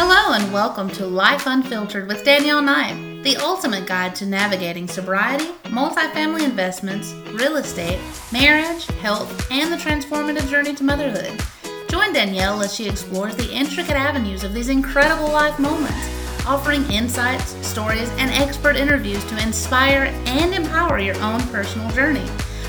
Hello and welcome to Life Unfiltered with Danielle Knight, the ultimate guide to navigating sobriety, multifamily investments, real estate, marriage, health, and the transformative journey to motherhood. Join Danielle as she explores the intricate avenues of these incredible life moments, offering insights, stories, and expert interviews to inspire and empower your own personal journey.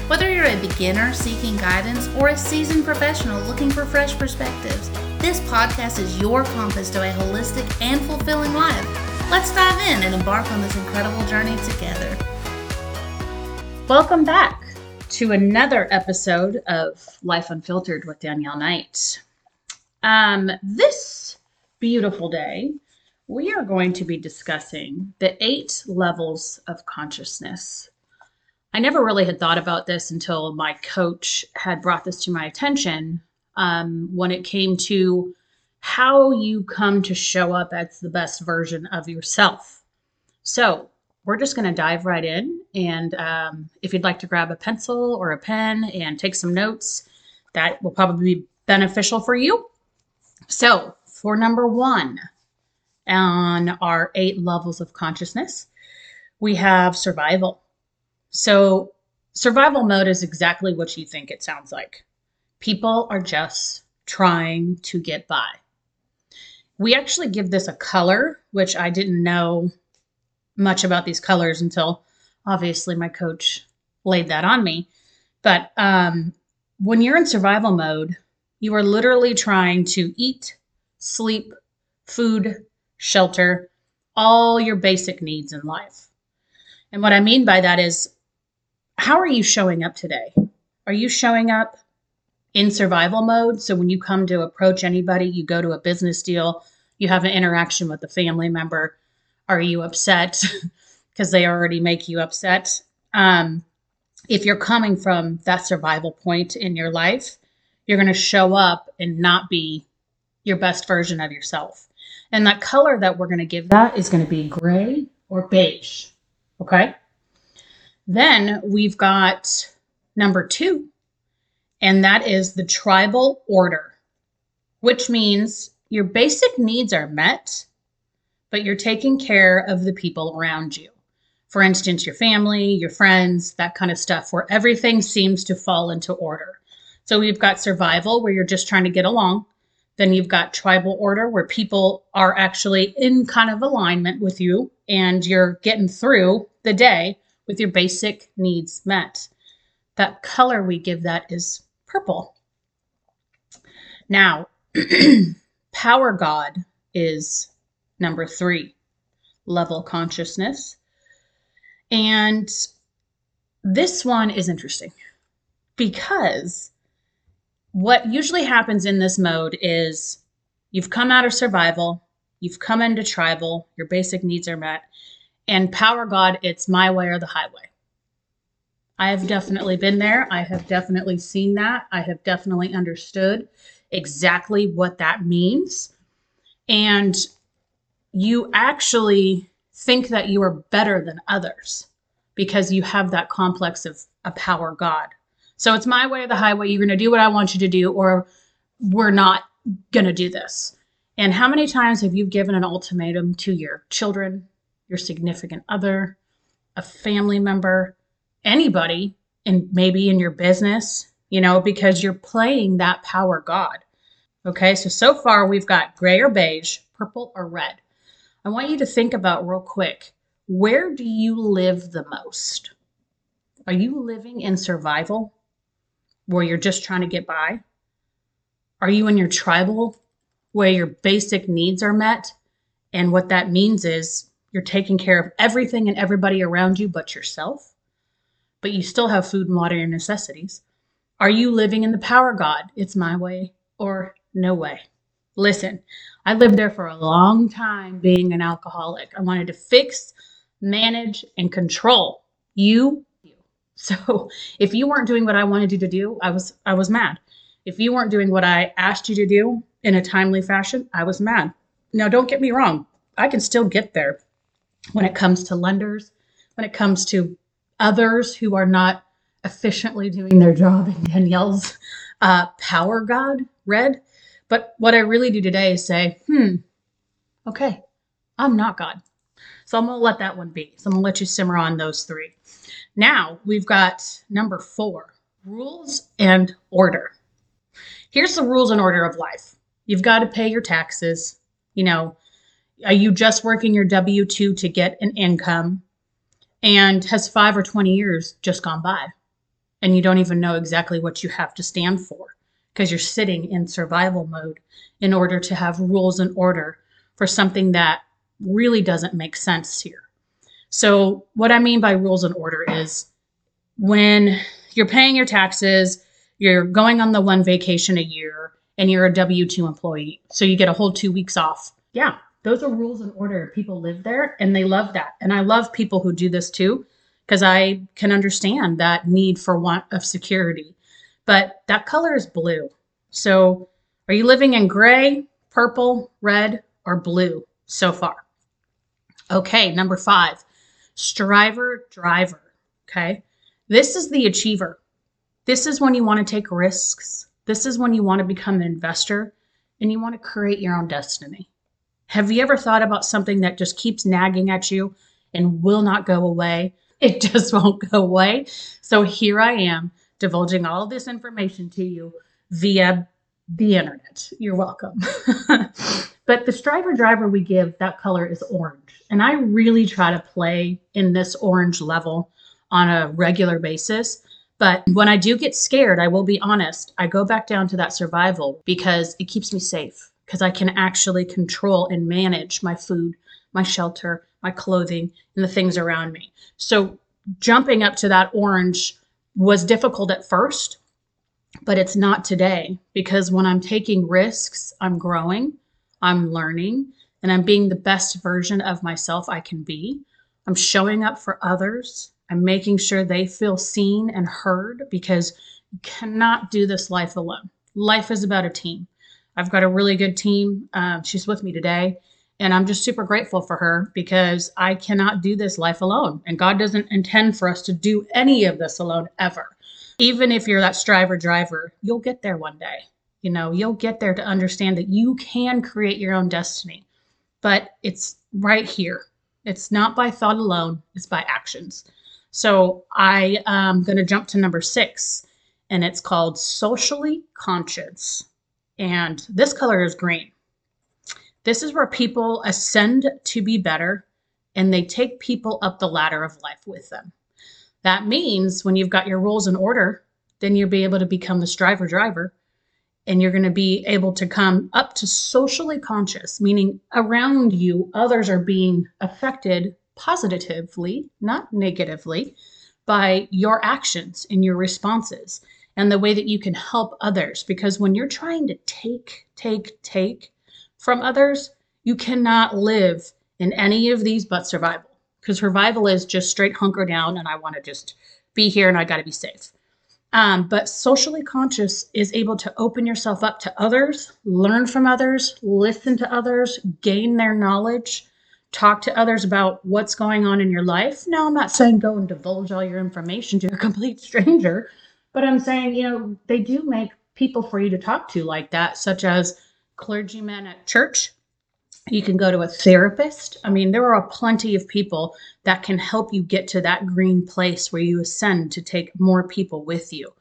Whether you're a beginner seeking guidance or a seasoned professional looking for fresh perspectives, this podcast is your compass to a holistic and fulfilling life. Let's dive in and embark on this incredible journey together. Welcome back to another episode of Life Unfiltered with Danielle Knight. Um, this beautiful day, we are going to be discussing the eight levels of consciousness. I never really had thought about this until my coach had brought this to my attention um, when it came to how you come to show up as the best version of yourself. So, we're just going to dive right in. And um, if you'd like to grab a pencil or a pen and take some notes, that will probably be beneficial for you. So, for number one on our eight levels of consciousness, we have survival. So, survival mode is exactly what you think it sounds like. People are just trying to get by. We actually give this a color, which I didn't know much about these colors until obviously my coach laid that on me. But um, when you're in survival mode, you are literally trying to eat, sleep, food, shelter, all your basic needs in life. And what I mean by that is, how are you showing up today? Are you showing up in survival mode. So when you come to approach anybody, you go to a business deal, you have an interaction with a family member. Are you upset because they already make you upset? Um, if you're coming from that survival point in your life, you're going to show up and not be your best version of yourself. And that color that we're going to give that is going to be gray or beige. Okay. Then we've got number two, and that is the tribal order, which means your basic needs are met, but you're taking care of the people around you. For instance, your family, your friends, that kind of stuff, where everything seems to fall into order. So we've got survival, where you're just trying to get along. Then you've got tribal order, where people are actually in kind of alignment with you and you're getting through the day with your basic needs met. That color we give that is purple. Now, power God is number three, level consciousness. And this one is interesting because what usually happens in this mode is you've come out of survival, you've come into tribal, your basic needs are met, and power God, it's my way or the highway. I have definitely been there. I have definitely seen that. I have definitely understood exactly what that means. And you actually think that you are better than others because you have that complex of a power God. So it's my way or the highway. You're going to do what I want you to do, or we're not going to do this. And how many times have you given an ultimatum to your children, your significant other, a family member, anybody and maybe in your business, you know, because you're playing that power God. Okay, so so far we've got gray or beige, purple or red. I want you to think about real quick where do you live the most? Are you living in survival where you're just trying to get by? Are you in your tribal where your basic needs are met? And what that means is you're taking care of everything and everybody around you but yourself? but you still have food and water and necessities. Are you living in the power God? It's my way or no way. Listen, I lived there for a long time being an alcoholic. I wanted to fix, manage, and control you. So if you weren't doing what I wanted you to do, I was I was mad. If you weren't doing what I asked you to do in a timely fashion, I was mad. Now don't get me wrong. I can still get there when it comes to lenders, when it comes to others who are not efficiently doing their job in Danielle's uh, power God red. But what I really do today is say, hmm, Okay, I'm not God. So I'm going to let that one be. So I'm going to let you simmer on those three. Now we've got number four rules and order. Here's the rules and order of life you've got to pay your taxes. You know, are you just working your W 2 to get an income? And has five or 20 years just gone by? And you don't even know exactly what you have to stand for because you're sitting in survival mode in order to have rules and order for something that really doesn't make sense here. So, what I mean by rules and order is when you're paying your taxes, you're going on the one vacation a year, and you're a W 2 employee. So, you get a whole two weeks off. Yeah, those are rules and order. People live there and they love that. And I love people who do this too, because I can understand that need for want of security. But that color is blue. So, are you living in gray, purple, red, or blue so far? Okay, number five, striver driver. Okay, this is the achiever. This is when you want to take risks. This is when you want to become an investor and you want to create your own destiny. Have you ever thought about something that just keeps nagging at you and will not go away? It just won't go away. So here I am divulging all this information to you via the internet. You're welcome. but the striver driver we give, that color is orange. And I really try to play in this orange level on a regular basis. But when I do get scared, I will be honest, I go back down to that survival because it keeps me safe, because I can actually control and manage my food, my shelter, my clothing, and the things around me. So jumping up to that orange was difficult at first but it's not today because when I'm taking risks, I'm growing, I'm learning, and I'm being the best version of myself I can be. I'm showing up for others. I'm making sure they feel seen and heard because you cannot do this life alone. Life is about a team. I've got a really good team. Uh, she's with me today, and I'm just super grateful for her because I cannot do this life alone. And God doesn't intend for us to do any of this alone ever even if you're that striver driver, you'll get there one day. You know, you'll get there to understand that you can create your own destiny. But it's right here. It's not by thought alone, it's by actions. So I am going to jump to number six, and it's called socially conscious. And this color is green. This is where people ascend to be better and they take people up the ladder of life with them. That means when you've got your rules in order, then you'll be able to become the striver driver and you're going to be able to come up to socially conscious, meaning around you, others are being affected positively, not negatively, by your actions and your responses and the way that you can help others. Because when you're trying to take, take, take from others, you cannot live in any of these but survival because survival is just straight hunker down and I want to just be here and I got to be safe. Um, but socially conscious is able to open yourself up to others, learn from others, listen to others, gain their knowledge, talk to others about what's going on in your life. Now, I'm not saying go and divulge all your information to a complete stranger, but I'm saying, you know, they do make people for you to talk to like that, such as clergymen at church you can go to a therapist. I mean, there are plenty of people that can help you get to that green place where you ascend to take more people with you.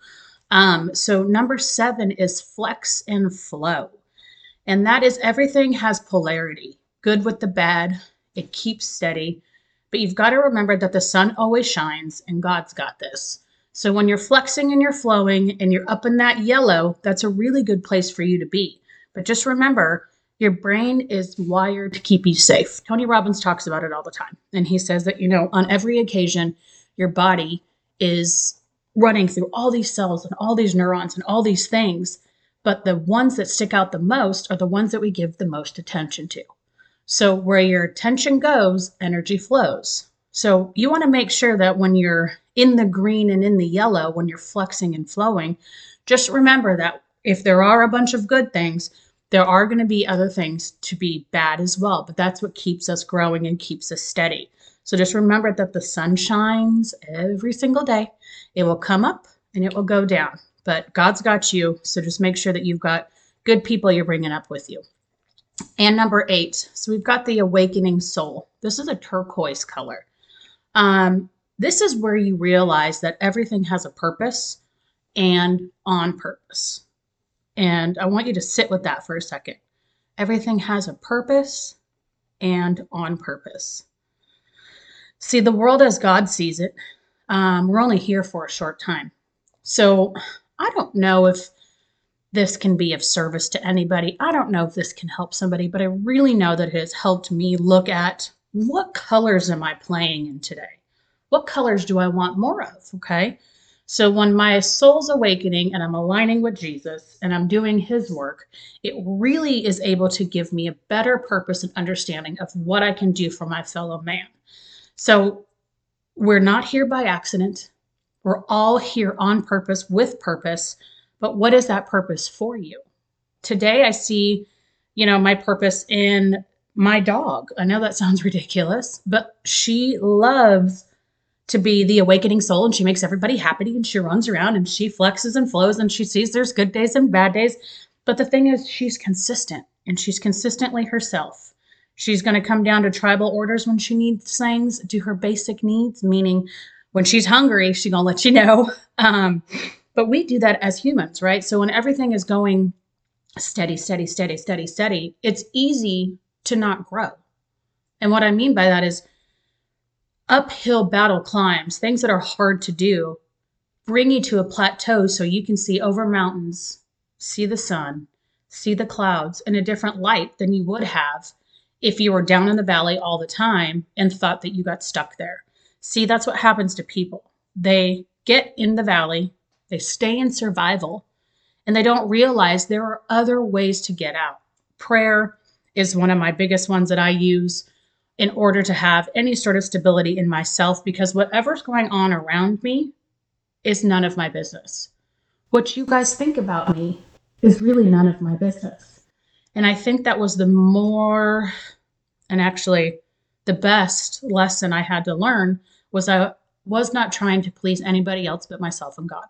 Um, so, number seven is flex and flow. And that is everything has polarity good with the bad, it keeps steady. But you've got to remember that the sun always shines and God's got this. So, when you're flexing and you're flowing and you're up in that yellow, that's a really good place for you to be. But just remember, your brain is wired to keep you safe. Tony Robbins talks about it all the time. And he says that, you know, on every occasion, your body is running through all these cells and all these neurons and all these things. But the ones that stick out the most are the ones that we give the most attention to. So, where your attention goes, energy flows. So, you want to make sure that when you're in the green and in the yellow, when you're flexing and flowing, just remember that if there are a bunch of good things, there are going to be other things to be bad as well, but that's what keeps us growing and keeps us steady. So just remember that the sun shines every single day. It will come up and it will go down, but God's got you. So just make sure that you've got good people you're bringing up with you. And number eight, so we've got the awakening soul. This is a turquoise color. Um, this is where you realize that everything has a purpose and on purpose. And I want you to sit with that for a second. Everything has a purpose and on purpose. See, the world as God sees it, um, we're only here for a short time. So I don't know if this can be of service to anybody. I don't know if this can help somebody, but I really know that it has helped me look at what colors am I playing in today? What colors do I want more of? Okay. So when my soul's awakening and I'm aligning with Jesus and I'm doing his work, it really is able to give me a better purpose and understanding of what I can do for my fellow man. So we're not here by accident. We're all here on purpose with purpose but what is that purpose for you? Today, I see, you know, my purpose in my dog. I know that sounds ridiculous, but she loves to be the awakening soul and she makes everybody happy and she runs around and she flexes and flows and she sees there's good days and bad days. But the thing is, she's consistent and she's consistently herself. She's going to come down to tribal orders when she needs things, do her basic needs, meaning when she's hungry, she's going to let you know. Um, but we do that as humans, right? So when everything is going steady, steady, steady, steady, steady, it's easy to not grow. And what I mean by that is uphill battle climbs, things that are hard to do, bring you to a plateau so you can see over mountains, see the sun, see the clouds in a different light than you would have if you were down in the valley all the time and thought that you got stuck there. See, that's what happens to people. They get in the valley, they stay in survival and they don't realize there are other ways to get out. Prayer is one of my biggest ones that I use in order to have any sort of stability in myself because whatever's going on around me is none of my business. What you guys think about me is really none of my business. And I think that was the more, and actually the best lesson I had to learn was I was not trying to please anybody else but myself and God.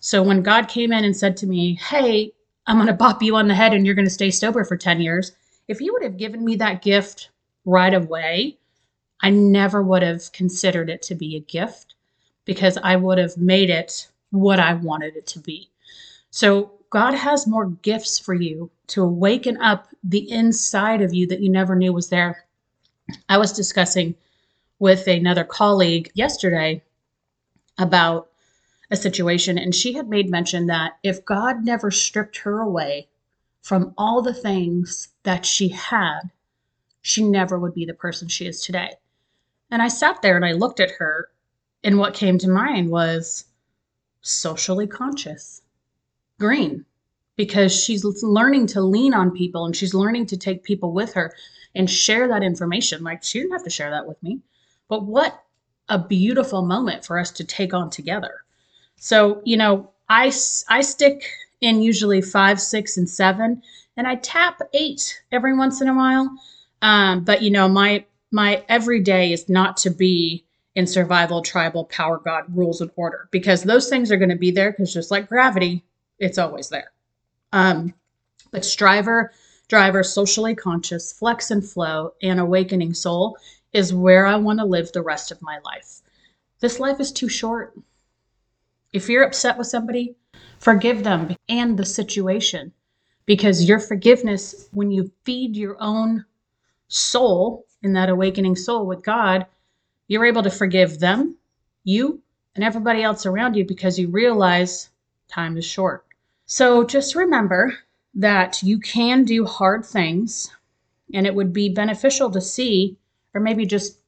So when God came in and said to me, Hey, I'm going to bop you on the head and you're going to stay sober for 10 years, if you would have given me that gift right away, I never would have considered it to be a gift because I would have made it what I wanted it to be. So God has more gifts for you to awaken up the inside of you that you never knew was there. I was discussing with another colleague yesterday about a situation, and she had made mention that if God never stripped her away from all the things that she had, she never would be the person she is today. And I sat there and I looked at her, and what came to mind was socially conscious, green, because she's learning to lean on people and she's learning to take people with her and share that information. Like she didn't have to share that with me, but what a beautiful moment for us to take on together. So, you know, I, I stick in usually five, six, and seven, and I tap eight every once in a while. Um, but you know, my my everyday is not to be in survival, tribal, power, God, rules, and order because those things are going to be there because just like gravity, it's always there. Um, but striver, driver, socially conscious, flex and flow, and awakening soul is where I want to live the rest of my life. This life is too short. If you're upset with somebody, forgive them and the situation because your forgiveness, when you feed your own soul in that awakening soul with God, you're able to forgive them, you, and everybody else around you because you realize time is short. So just remember that you can do hard things and it would be beneficial to see or maybe just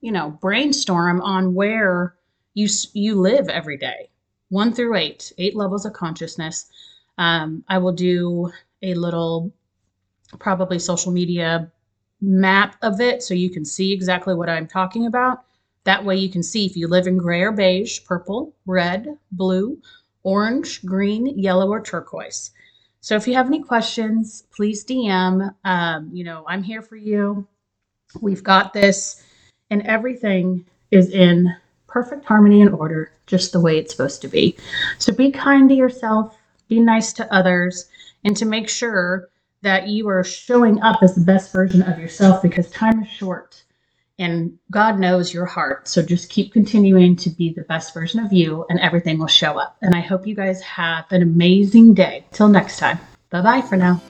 you know brainstorm on where you you live every day one through eight, eight levels of consciousness. Um, I will do a little, probably social media map of it so you can see exactly what I'm talking about. That way you can see if you live in gray or beige, purple, red, blue, orange, green, yellow, or turquoise. So if you have any questions, please DM. Um, you know, I'm here for you. We've got this, and everything is in perfect harmony and order, just the way it's supposed to be. So be kind to yourself, be nice to others, and to make sure that you are showing up as the best version of yourself because time is short and God knows your heart. So just keep continuing to be the best version of you and everything will show up. And I hope you guys have an amazing day. Till next time. Bye bye for now.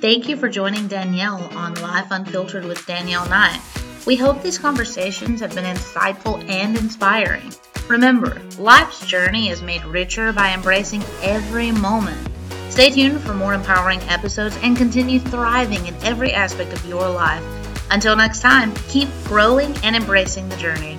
Thank you for joining Danielle on Life Unfiltered with Danielle Knight. We hope these conversations have been insightful and inspiring. Remember, life's journey is made richer by embracing every moment. Stay tuned for more empowering episodes and continue thriving in every aspect of your life. Until next time, keep growing and embracing the journey.